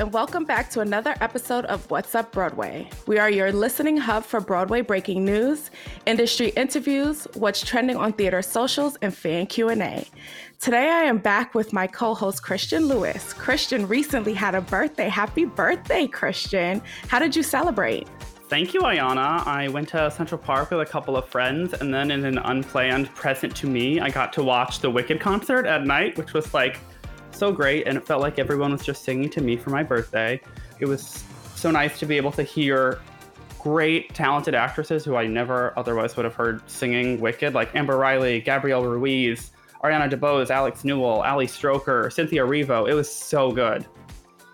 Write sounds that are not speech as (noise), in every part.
And welcome back to another episode of What's Up Broadway. We are your listening hub for Broadway breaking news, industry interviews, what's trending on theater socials, and fan Q&A. Today I am back with my co-host Christian Lewis. Christian recently had a birthday. Happy birthday, Christian. How did you celebrate? Thank you, Ayana. I went to Central Park with a couple of friends, and then in an unplanned present to me, I got to watch the Wicked concert at night, which was like so great. And it felt like everyone was just singing to me for my birthday. It was so nice to be able to hear great, talented actresses who I never otherwise would have heard singing Wicked, like Amber Riley, Gabrielle Ruiz, Ariana DeBose, Alex Newell, Ali Stroker, Cynthia Erivo. It was so good.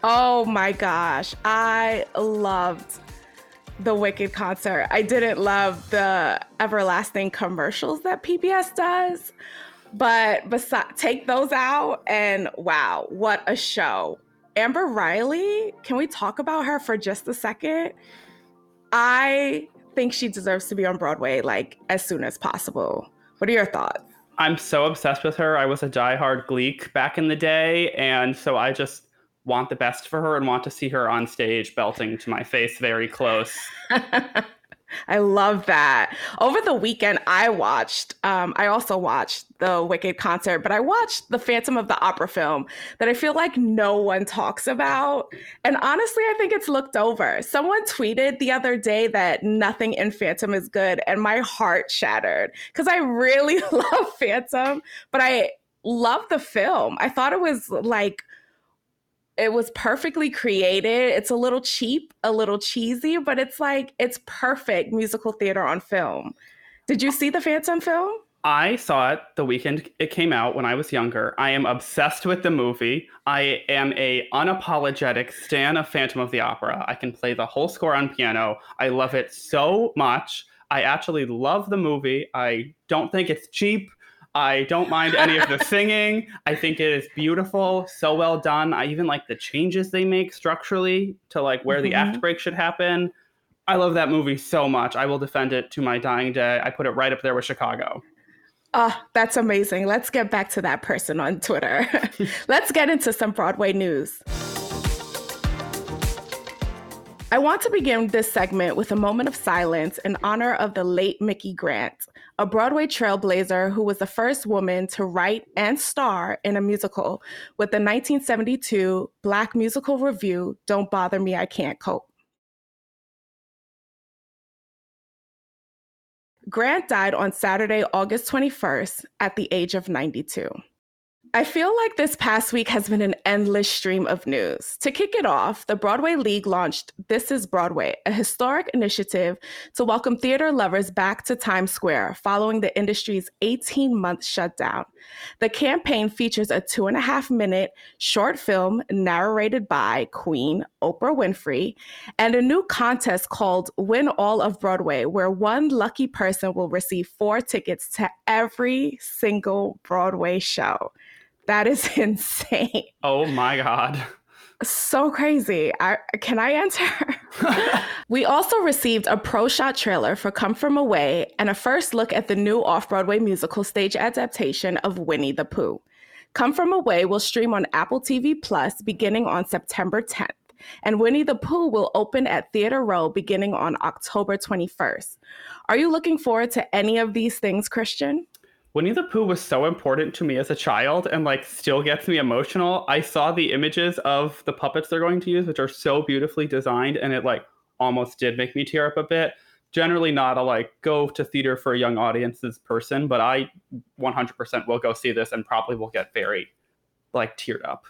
Oh my gosh. I loved the Wicked concert. I didn't love the everlasting commercials that PBS does, but besides, take those out and wow, what a show. Amber Riley, can we talk about her for just a second? I think she deserves to be on Broadway like as soon as possible. What are your thoughts? I'm so obsessed with her. I was a diehard Gleek back in the day, and so I just want the best for her and want to see her on stage belting to my face very close. (laughs) I love that. Over the weekend, I watched, um, I also watched the Wicked concert, but I watched the Phantom of the Opera film that I feel like no one talks about. And honestly, I think it's looked over. Someone tweeted the other day that nothing in Phantom is good, and my heart shattered because I really (laughs) love Phantom, but I love the film. I thought it was like, it was perfectly created. It's a little cheap, a little cheesy, but it's like it's perfect musical theater on film. Did you see the Phantom film? I saw it the weekend it came out when I was younger. I am obsessed with the movie. I am a unapologetic stan of Phantom of the Opera. I can play the whole score on piano. I love it so much. I actually love the movie. I don't think it's cheap. I don't mind any of the singing. I think it is beautiful, so well done. I even like the changes they make structurally to like where mm-hmm. the act break should happen. I love that movie so much. I will defend it to my dying day. I put it right up there with Chicago. Oh, that's amazing. Let's get back to that person on Twitter. (laughs) Let's get into some Broadway news. I want to begin this segment with a moment of silence in honor of the late Micki Grant, a Broadway trailblazer who was the first woman to write and star in a musical with the 1972 Black musical review, Don't Bother Me, I Can't Cope. Grant died on Saturday, August 21st, at the age of 92. I feel like this past week has been an endless stream of news. To kick it off, the Broadway League launched This is Broadway, a historic initiative to welcome theater lovers back to Times Square following the industry's 18 month shutdown. The campaign features a two and a half minute short film narrated by Queen Oprah Winfrey and a new contest called Win All of Broadway, where one lucky person will receive four tickets to every single Broadway show. That is (laughs) insane. Oh my God. So crazy. I, can I answer? (laughs) we also received a pro shot trailer for Come From Away and a first look at the new off Broadway musical stage adaptation of Winnie the Pooh. Come From Away will stream on Apple TV Plus beginning on September 10th. and Winnie the Pooh will open at Theater Row beginning on October 21st. Are you looking forward to any of these things, Christian? Winnie the Pooh was so important to me as a child and like still gets me emotional. I saw the images of the puppets they're going to use, which are so beautifully designed, and it like almost did make me tear up a bit. Generally, not a like go to theater for a young audiences person, but I 100% will go see this and probably will get very like teared up.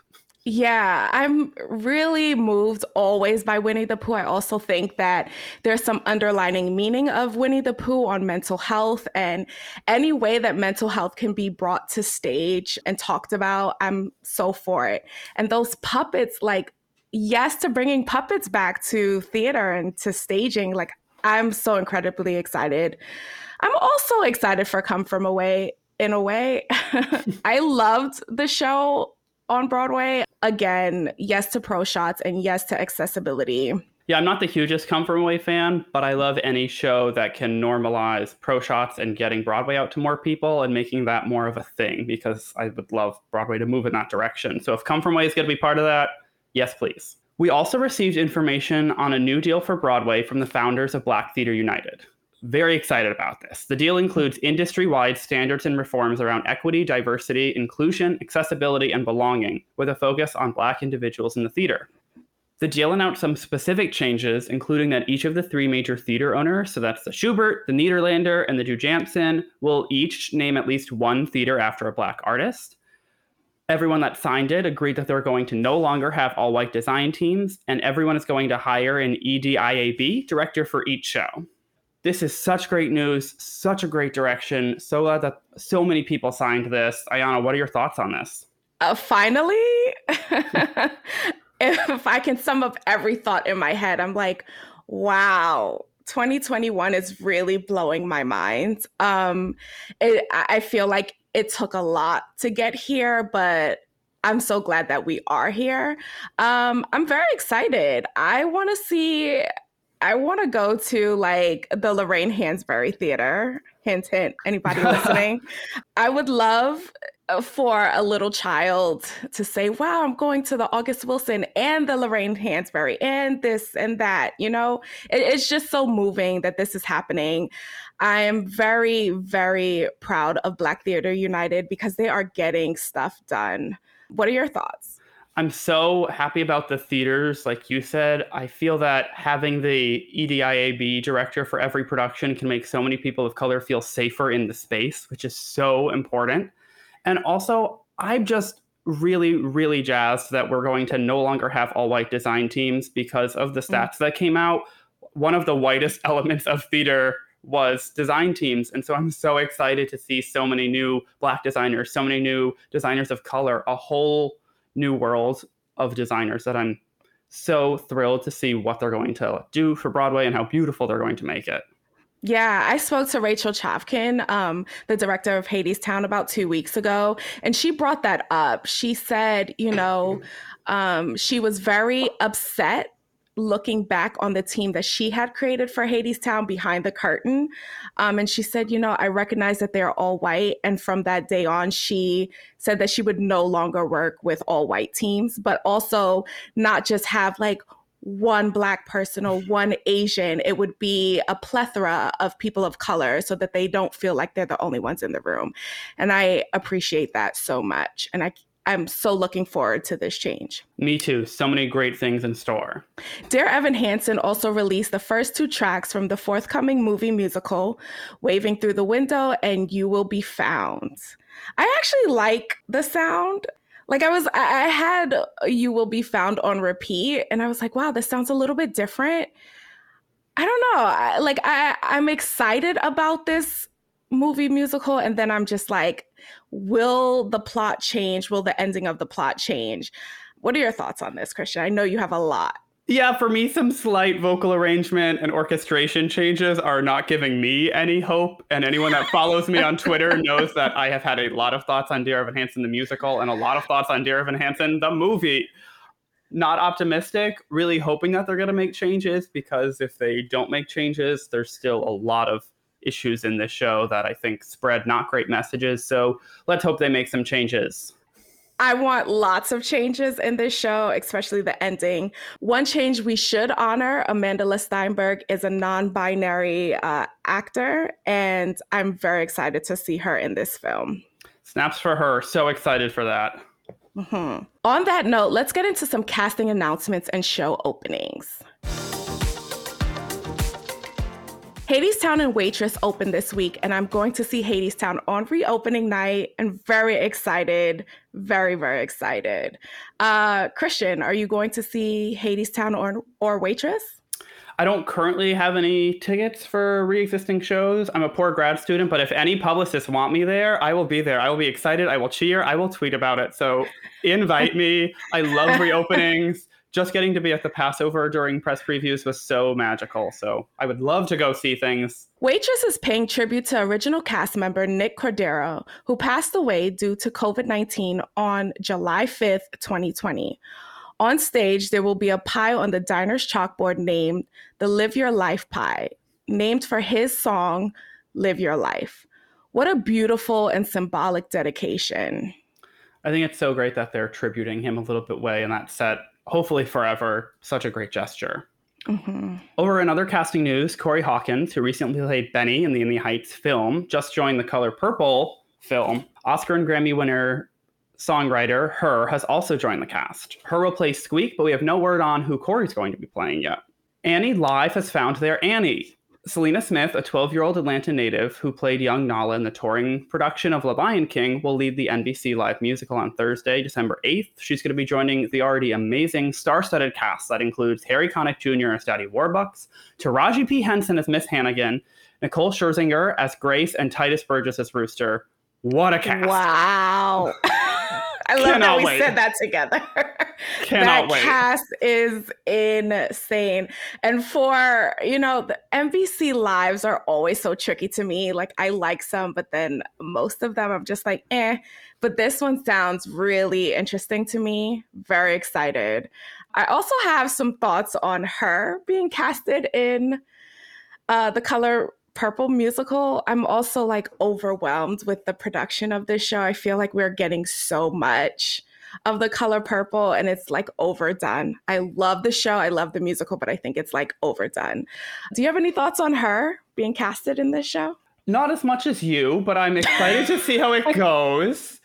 Yeah, I'm really moved always by Winnie the Pooh. I also think that there's some underlining meaning of Winnie the Pooh on mental health and any way that mental health can be brought to stage and talked about. I'm so for it. And those puppets, like, yes to bringing puppets back to theater and to staging. Like, I'm so incredibly excited. I'm also excited for Come From Away in a way. (laughs) I loved the show on Broadway. Again, yes to pro shots and yes to accessibility. Yeah, I'm not the hugest Come From Away fan, but I love any show that can normalize pro shots and getting Broadway out to more people and making that more of a thing because I would love Broadway to move in that direction. So if Come From Away is going to be part of that, yes, please. We also received information on a new deal for Broadway from the founders of Black Theater United very excited about this. The deal includes industry wide standards and reforms around equity, diversity, inclusion, accessibility, and belonging, with a focus on Black individuals in the theater. The deal announced some specific changes, including that each of the three major theater owners, so that's the Shubert, the Nederlander, and the Jujamcyn, will each name at least one theater after a Black artist. Everyone that signed it agreed that they're going to no longer have all white design teams, and everyone is going to hire an EDIAB director for each show this is such great news, such a great direction. So glad that so many people signed this. Ayana, what are your thoughts on this? Uh, finally, (laughs) if I can sum up every thought in my head, I'm like, wow, 2021 is really blowing my mind. Um, it, I feel like it took a lot to get here, but I'm so glad that we are here. Um, I'm very excited. I want to see I want to go to like the Lorraine Hansberry Theater. Hint, hint. Anybody listening? (laughs) I would love uh, for a little child to say, wow, I'm going to the August Wilson and the Lorraine Hansberry and this and that. You know, it, it's just so moving that this is happening. I am very, very proud of Black Theater United because they are getting stuff done. What are your thoughts? I'm so happy about the theaters. Like you said, I feel that having the EDIAB director for every production can make so many people of color feel safer in the space, which is so important. And also, I'm just really, really jazzed that we're going to no longer have all white design teams because of the mm. stats mm. that came out. One of the whitest (laughs) elements of theater was design teams. And so I'm so excited to see so many new Black designers, so many new designers of color, a whole new world of designers that I'm so thrilled to see what they're going to do for Broadway and how beautiful they're going to make it. Yeah, I spoke to Rachel Chavkin, um, the director of Hadestown, about two weeks ago, and she brought that up. She said, you know, um, she was very upset looking back on the team that she had created for Hadestown behind the curtain. Um, and she said, you know, I recognize that they're all white. And from that day on, she said that she would no longer work with all white teams, but also not just have like one black person or one Asian. It would be a plethora of people of color so that they don't feel like they're the only ones in the room. And I appreciate that so much. And I I'm so looking forward to this change. Me too. So many great things in store. Dear Evan Hansen also released the first two tracks from the forthcoming movie musical, Waving Through the Window and You Will Be Found. I actually like the sound. Like I was, I had You Will Be Found on repeat, and I was like, wow, this sounds a little bit different. I don't know. Like I, I'm excited about this movie musical, and then I'm just like, will the plot change? Will the ending of the plot change? What are your thoughts on this, Christian? I know you have a lot. Yeah, for me, some slight vocal arrangement and orchestration changes are not giving me any hope. And anyone that follows me on (laughs) Twitter knows that I have had a lot of thoughts on Dear Evan Hansen, the musical, and a lot of thoughts on Dear Evan Hansen, the movie. Not optimistic, really hoping that they're going to make changes because if they don't make changes, there's still a lot of issues in this show that I think spread not great messages. So let's hope they make some changes. I want lots of changes in this show, especially the ending. One change we should honor Amandla Stenberg is a non binary uh, actor, and I'm very excited to see her in this film. Snaps for her. So excited for that. Mm-hmm. On that note, let's get into some casting announcements and show openings. Hadestown and Waitress opened this week, and I'm going to see Hadestown on reopening night and very excited. Very, very excited. Uh, Christian, are you going to see Hadestown or, or Waitress? I don't currently have any tickets for re-existing shows. I'm a poor grad student, but if any publicists want me there, I will be there. I will be excited. I will cheer. I will tweet about it. So invite me. I love (laughs) reopenings just getting to be at the Pass Over during press previews was so magical. So I would love to go see things. Waitress is paying tribute to original cast member Nick Cordero, who passed away due to COVID 19 on July 5th, 2020. On stage, there will be a pie on the diner's chalkboard named the Live Your Life Pie, named for his song, Live Your Life. What a beautiful and symbolic dedication. I think it's so great that they're tributing him a little bit way in that set hopefully forever. Such a great gesture. Mm-hmm. Over in other casting news, Corey Hawkins, who recently played Benny in the In the Heights film, just joined the Color Purple film. Oscar and Grammy winner songwriter H.E.R. has also joined the cast. H.E.R. will play Squeak, but we have no word on who Corey's going to be playing yet. Annie Live has found their Annie. Celina Smith, a 12 year old Atlanta native who played young Nala in the touring production of The Lion King, will lead the NBC Live musical on Thursday, December 8th. She's going to be joining the already amazing star studded cast that includes Harry Connick Jr. as Daddy Warbucks, Taraji P. Henson as Miss Hannigan, Nicole Scherzinger as Grace, and Tituss Burgess as Rooster. What a cast! Wow. (laughs) I love Cannot that we wait. said that together. (laughs) Cannot that wait. cast is insane. And for, you know, the NBC lives are always so tricky to me. Like I like some, but then most of them I'm just like, eh. But this one sounds really interesting to me. Very excited. I also have some thoughts on her being casted in uh, the color Purple musical, I'm also like overwhelmed with the production of this show. I feel like we're getting so much of the color purple and it's like overdone. I love the show, I love the musical, but I think it's like overdone. Do you have any thoughts on her being casted in this show? Not as much as you, but I'm excited to see how it (laughs) goes.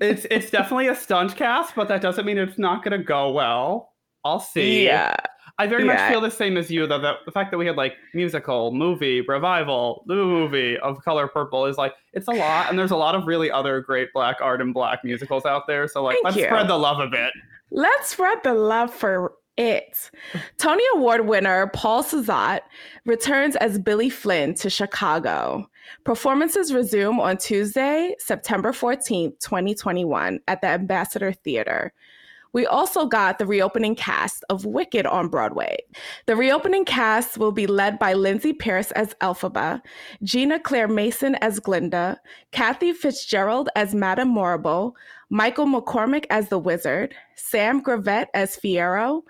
It's it's definitely a stunt cast, but that doesn't mean it's not going to go well. I'll see. Yeah. I very yeah. much feel the same as you, though. The, the fact that we had like musical, movie, revival, the movie of Color Purple is like it's a lot, and there's a lot of really other great black art and black musicals out there. So like, Thank let's you. spread the love a bit. Let's spread the love for it. Tony Award winner Paulo Szot returns as Billy Flynn to Chicago. Performances resume on Tuesday, September 14th, 2021, at the Ambassador Theater. We also got the reopening cast of Wicked on Broadway. The reopening cast will be led by Lindsay Pearce as Elphaba, Ginna Claire Mason as Glinda, Kathy Fitzgerald as Madame Morrible, Michael McCormick as the Wizard, Sam Gravitte as Fiyero,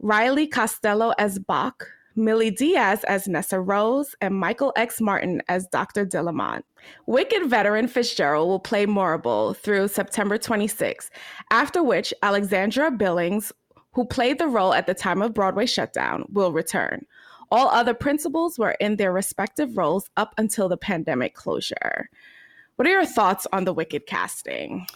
Riley Costello as Boq, Millie Diaz as Nessa Rose, and Michael X. Martin as Dr. Dillamont. Wicked veteran Fitzgerald will play Morrible through September 26, after which Alexandra Billings, who played the role at the time of Broadway shutdown, will return. All other principals were in their respective roles up until the pandemic closure. What are your thoughts on the Wicked casting?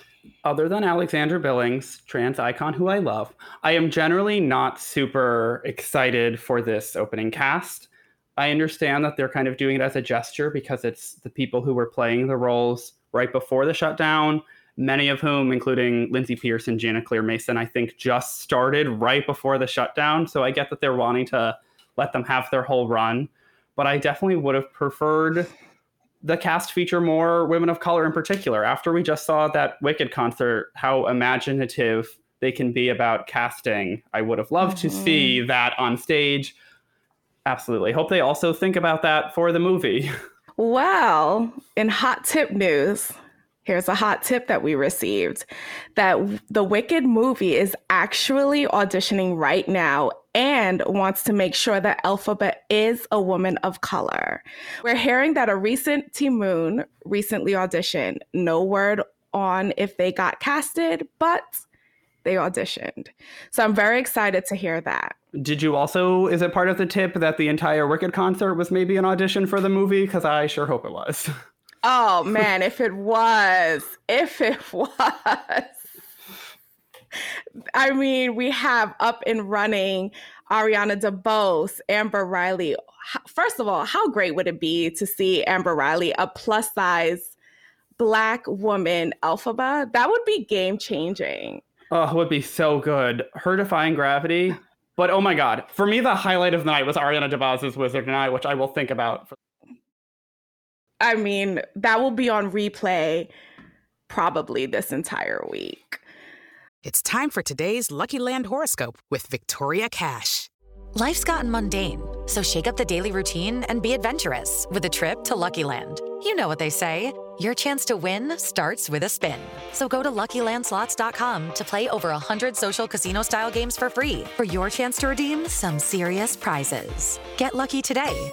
Other than Alexandra Billings, trans icon who I love, I am generally not super excited for this opening cast. I understand that they're kind of doing it as a gesture because it's the people who were playing the roles right before the shutdown, many of whom, including Lindsay Pearce and Ginna Claire Mason, I think just started right before the shutdown. So I get that they're wanting to let them have their whole run. But I definitely would have preferred the cast feature more women of color in particular. After we just saw that Wicked concert, how imaginative they can be about casting. I would have loved mm-hmm. to see that on stage. Absolutely. Hope they also think about that for the movie. (laughs) Well, in hot tip news, here's a hot tip that we received that the Wicked movie is actually auditioning right now and wants to make sure that Elphaba is a woman of color. We're hearing that a recent Ti Moune recently auditioned. No word on if they got casted, but they auditioned. So I'm very excited to hear that. Did you also, is it part of the tip that the entire Wicked concert was maybe an audition for the movie? Because I sure hope it was. (laughs) Oh man, if it was, if it (laughs) was. I mean, we have up and running Ariana DeBose, Amber Riley. First of all, how great would it be to see Amber Riley, a plus size black woman Elphaba? That would be game changing. Oh, it would be so good. Her defying gravity. But oh my god, for me, the highlight of the night was Ariana DeBose's Wizard I, which I will think about. For- I mean, that will be on replay probably this entire week. It's time for today's Lucky Land horoscope with Victoria Cash. Life's gotten mundane, so shake up the daily routine and be adventurous with a trip to Lucky Land. You know what they say. Your chance to win starts with a spin. So go to LuckyLandSlots.com to play over 100 social casino-style games for free for your chance to redeem some serious prizes. Get lucky today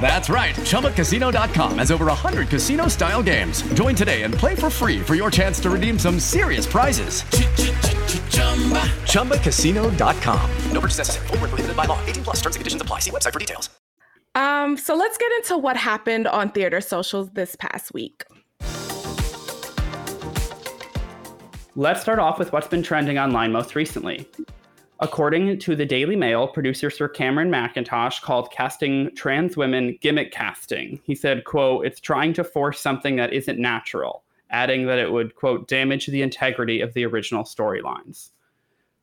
That's right. ChumbaCasino.com has over 100 casino style games. Join today and play for free for your chance to redeem some serious prizes. ChumbaCasino.com. No purchase necessary. Full prohibited by law. 18 plus terms and conditions apply. See website for details. Um, so let's get into what happened on theater socials this past week. Let's start off with what's been trending online most recently. According to the Daily Mail, producer Sir Cameron Mackintosh called casting trans women gimmick casting. He said, quote, it's trying to force something that isn't natural, adding that it would, quote, damage the integrity of the original storylines.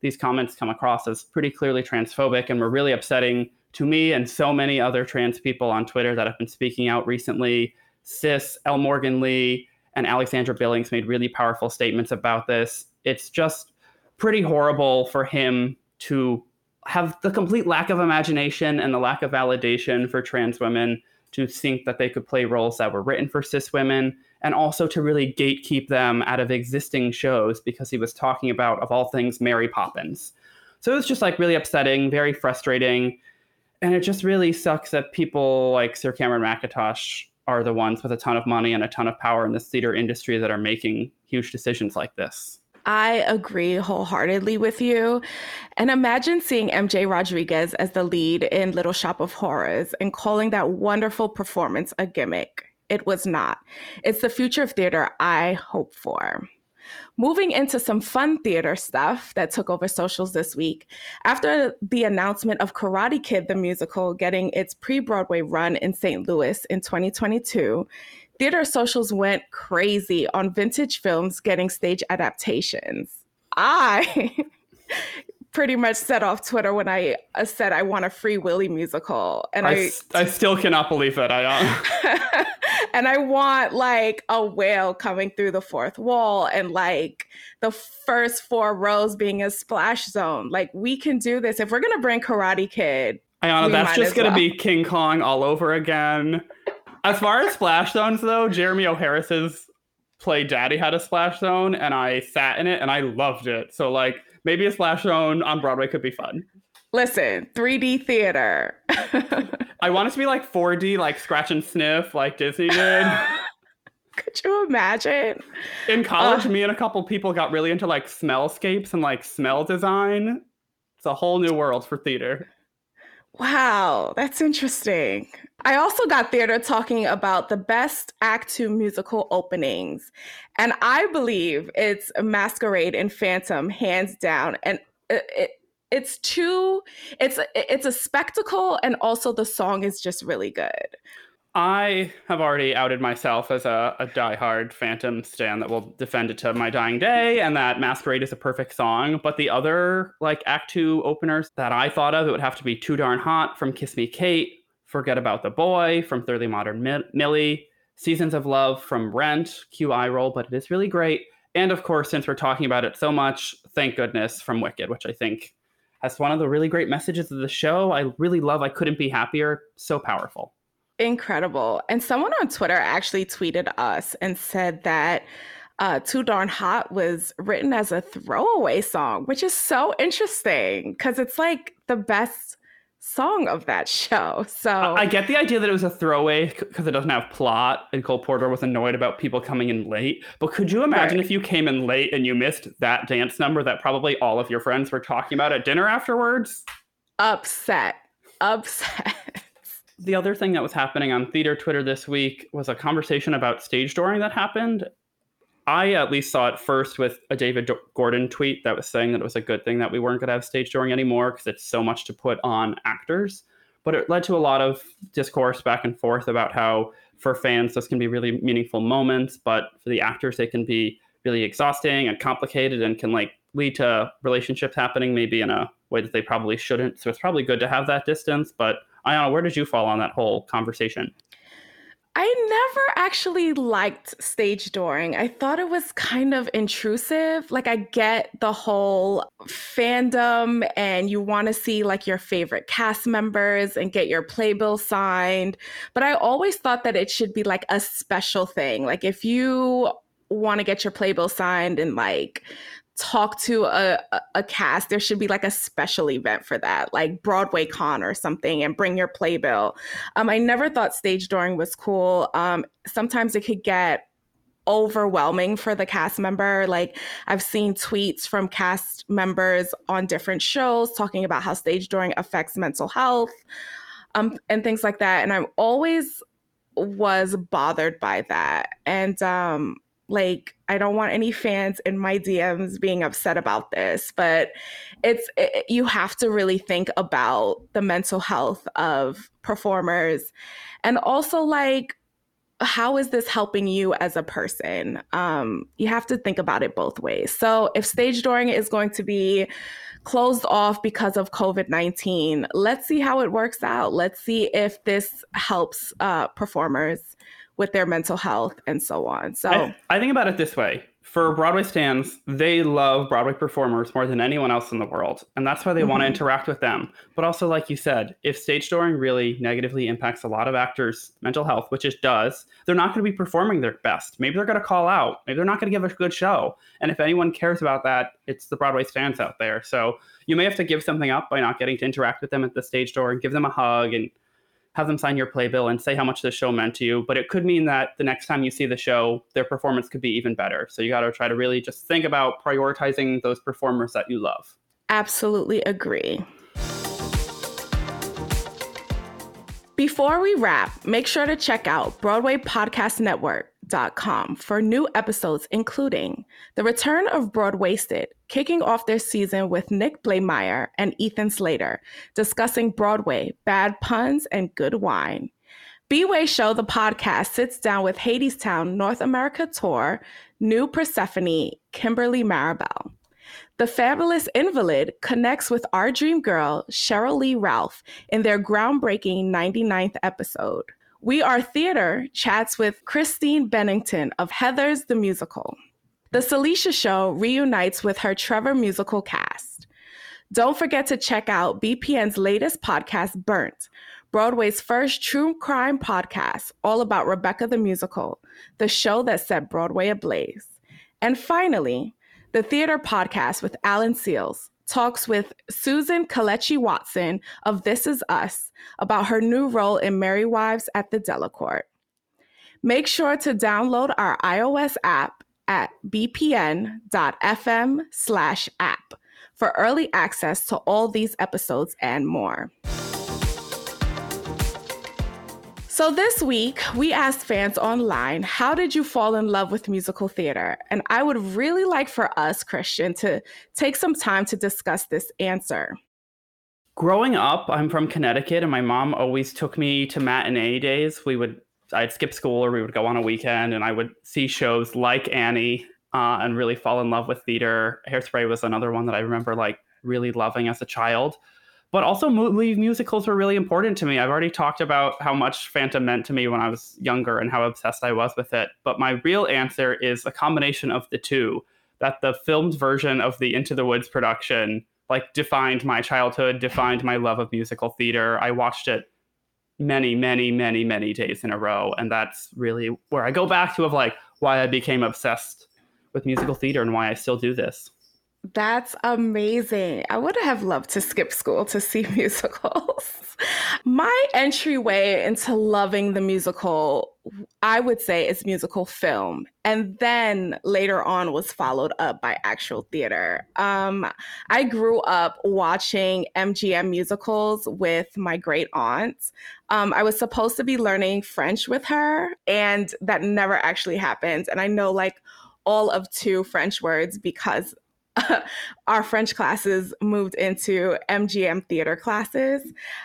These comments come across as pretty clearly transphobic and were really upsetting to me and so many other trans people on Twitter that have been speaking out recently. Sis, L. Morgan Lee, and Alexandra Billings made really powerful statements about this. It's just pretty horrible for him to have the complete lack of imagination and the lack of validation for trans women to think that they could play roles that were written for cis women and also to really gatekeep them out of existing shows because he was talking about of all things Mary Poppins. So it was just like really upsetting, very frustrating, and it just really sucks that people like Sir Cameron Mackintosh are the ones with a ton of money and a ton of power in the theater industry that are making huge decisions like this. I agree wholeheartedly with you. And imagine seeing MJ Rodriguez as the lead in Little Shop of Horrors and calling that wonderful performance a gimmick. It was not. It's the future of theater I hope for. Moving into some fun theater stuff that took over socials this week. After the announcement of Karate Kid the musical getting its pre Broadway run in St. Louis in 2022, Theater socials went crazy on vintage films getting stage adaptations. I (laughs) pretty much set off Twitter when I uh, said I want a Free Willy musical, and I I, I still cannot believe it. I uh... (laughs) and I want like a whale coming through the fourth wall, and like the first four rows being a splash zone. Like we can do this if we're gonna bring Karate Kid. Ayana, that's just gonna well. be King Kong all over again. As far as splash zones, though, Jeremy O. Harris's play Daddy had a splash zone, and I sat in it and I loved it. So, like, maybe a splash zone on Broadway could be fun. Listen, 3D theater. (laughs) I want it to be like 4D, like scratch and sniff, like Disney did. (laughs) Could you imagine? In college, uh, me and a couple people got really into like smellscapes and like smell design. It's a whole new world for theater. Wow, that's interesting. I also got theater talking about the best Act Two musical openings. And I believe it's Masquerade and Phantom, hands down. And it, it, it's too, it's, it's a spectacle, and also the song is just really good. I have already outed myself as a, a diehard Phantom stan that will defend it to my dying day, and that Masquerade is a perfect song. But the other like Act Two openers that I thought of, it would have to be Too Darn Hot from Kiss Me Kate, Forget About the Boy from Thoroughly Modern Millie, Seasons of Love from Rent, QI roll, but it is really great. And of course, since we're talking about it so much, thank goodness from Wicked, which I think has one of the really great messages of the show. I really love I Couldn't Be Happier. So powerful. Incredible. And someone on Twitter actually tweeted us and said that uh, Too Darn Hot was written as a throwaway song, which is so interesting because it's like the best song of that (laughs) show. So I get the idea that it was a throwaway because it doesn't have plot, and Cole Porter was annoyed about people coming in late. But could you imagine right. if you came in late and you missed that dance number that probably all of your friends were talking about at dinner afterwards? Upset. Upset. (laughs) the other thing that was happening on theater Twitter this week was a conversation about stage dooring that happened. I at least saw it first with a David Gordon tweet that was saying that it was a good thing that we weren't going to have stage dooring anymore because it's so much to put on actors. But it led to a lot of discourse back and forth about how for fans this can be really meaningful moments, but for the actors they can be really exhausting and complicated and can like lead to relationships happening maybe in a way that they probably shouldn't. So it's probably good to have that distance. But Ayana, where did you fall on that whole conversation? I never actually liked stage dooring. I thought it was kind of intrusive. Like, I get the whole fandom and you want to see like your favorite cast members and get your playbill signed. But I always thought that it should be like a special thing. Like, if you want to get your playbill signed and like talk to a, a cast there should be like a special event for that like broadway con or something and bring your playbill. Um, i never thought stage dooring was cool. Um, sometimes it could get overwhelming for the cast member. Like i've seen tweets from cast members on different shows talking about how stage dooring affects mental health um, and things like that and i'm always was bothered by that and um, like i don't want any fans in my dms being upset about this but it's it, you have to really think about the mental health of performers. And also like how is this helping you as a person? Um, you have to think about it both ways. So if stage dooring is going to be closed off because of covid-19 let's see how it works out. Let's see if this helps uh, performers with their mental health and so on. So I, I, think about it this way. For Broadway stands, they love Broadway performers more than anyone else in the world. And that's why they mm-hmm. want to interact with them. But also, like you said, if stage dooring really negatively impacts a lot of actors' mental health, which it does, they're not going to be performing their best. Maybe they're going to call out. Maybe they're not going to give a good show. And if anyone cares about that, it's the Broadway stands out there. So you may have to give something up by not getting to interact with them at the stage door and give them a hug and have them sign your playbill and say how much the show meant to you. But it could mean that the next time you see the show, their performance could be even better. So you got to try to really just think about prioritizing those performers that you love. Absolutely agree. Before we wrap, make sure to check out Broadway Podcast com for new episodes, including the return of Broadwaysted, kicking off their season with Nick Blaemire and Ethan Slater, discussing Broadway, bad puns, and good wine. B-Way Show, the podcast, sits down with Hadestown North America Tour, new Persephone, Kimberly Marable. The Fabulous Invalid connects with our dream girl, Sheryl Lee Ralph, in their groundbreaking 99th episode. We Are Theater chats with Christine Bennington of Heathers the Musical. The Celicia Show reunites with her Trevor musical cast. Don't forget to check out BPN's latest podcast, Burnt, Broadway's first true crime podcast, all about Rebecca the Musical, the show that set Broadway ablaze. And finally, the Theater Podcast with Alan Seales talks with Susan Kelechi Watson of This Is Us about her new role in Merry Wives at the Delacorte. Make sure to download our iOS app at bpn.fm slash app for early access to all these episodes and more. So this week, we asked fans online, how did you fall in love with musical theater? And I would really like for us, Christian, to take some time to discuss this answer. Growing up, I'm from Connecticut, and my mom always took me to matinee days. We would, I'd skip school or we would go on a weekend, and I would see shows like Annie uh, and really fall in love with theater. Hairspray was another one that I remember like really loving as a child but also movie musicals were really important to me. I've already talked about how much Phantom meant to me when I was younger and how obsessed I was with it. But my real answer is a combination of the two. That the filmed version of the Into the Woods production like defined my childhood, defined my love of musical theater. I watched it many, many, many, many days in a row. And that's really where I go back to of like why I became obsessed with musical theater and why I still do this. That's amazing. I would have loved to skip school to see (laughs) musicals. My entryway into loving the musical, I would say, is musical film. And then later on was followed up by actual theater. Um, I grew up watching MGM musicals with my great aunt. Um, I was supposed to be learning French with her, and that never actually happened. And I know like all of two French words because (laughs) our French classes moved into MGM theater classes,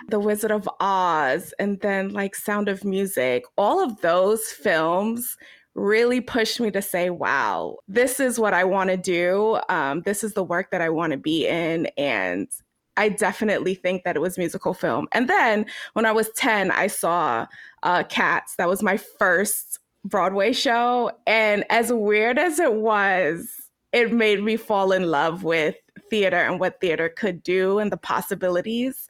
The Wizard of Oz, and then like Sound of Music. All of those films really pushed me to say, wow, this is what I want to do. Um, this is the work that I want to be in. And I definitely think that it was musical film. And then when I was 10, I saw uh, Cats. That was my first Broadway show. And as weird as it was, it made me fall in love with theater and what theater could do and the possibilities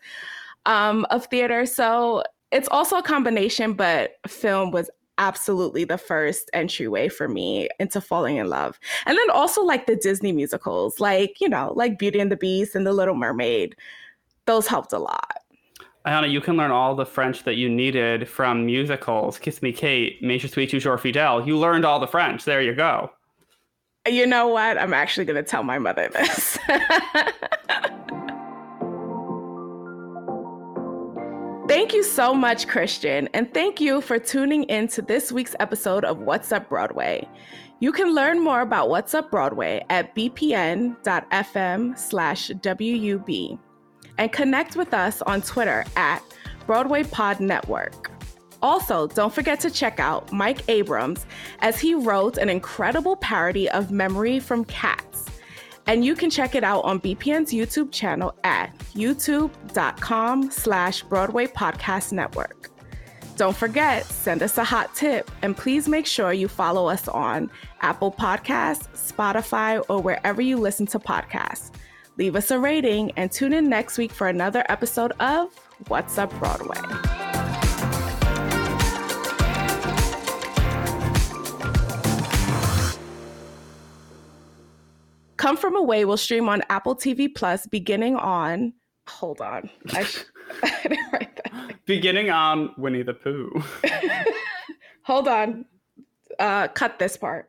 um, of theater. So it's also a combination, but film was absolutely the first entryway for me into falling in love. And then also like the Disney musicals, like, you know, like Beauty and the Beast and The Little Mermaid. Those helped a lot. Ayana, you can learn all the French that you needed from musicals. Kiss Me Kate, Mais je suis toujours fidèle. You learned all the French. There you go. You know what? I'm actually going to tell my mother this. (laughs) Thank you so much, Christian, and thank you for tuning in to this week's episode of What's Up Broadway. You can learn more about What's Up Broadway at bpn.fm slash WUB and connect with us on Twitter at Broadway Pod Network. Also, don't forget to check out Mike Abrams as he wrote an incredible parody of Memory from Cats. And you can check it out on BPN's YouTube channel at youtube.com slash Broadway Podcast Network. Don't forget, send us a hot tip and please make sure you follow us on Apple Podcasts, Spotify, or wherever you listen to podcasts. Leave us a rating and tune in next week for another episode of What's Up Broadway. Come From Away will stream on Apple TV Plus beginning on. Hold on. I, sh- (laughs) I didn't write that. Beginning on Winnie the Pooh. (laughs) Hold on. Uh, cut this part.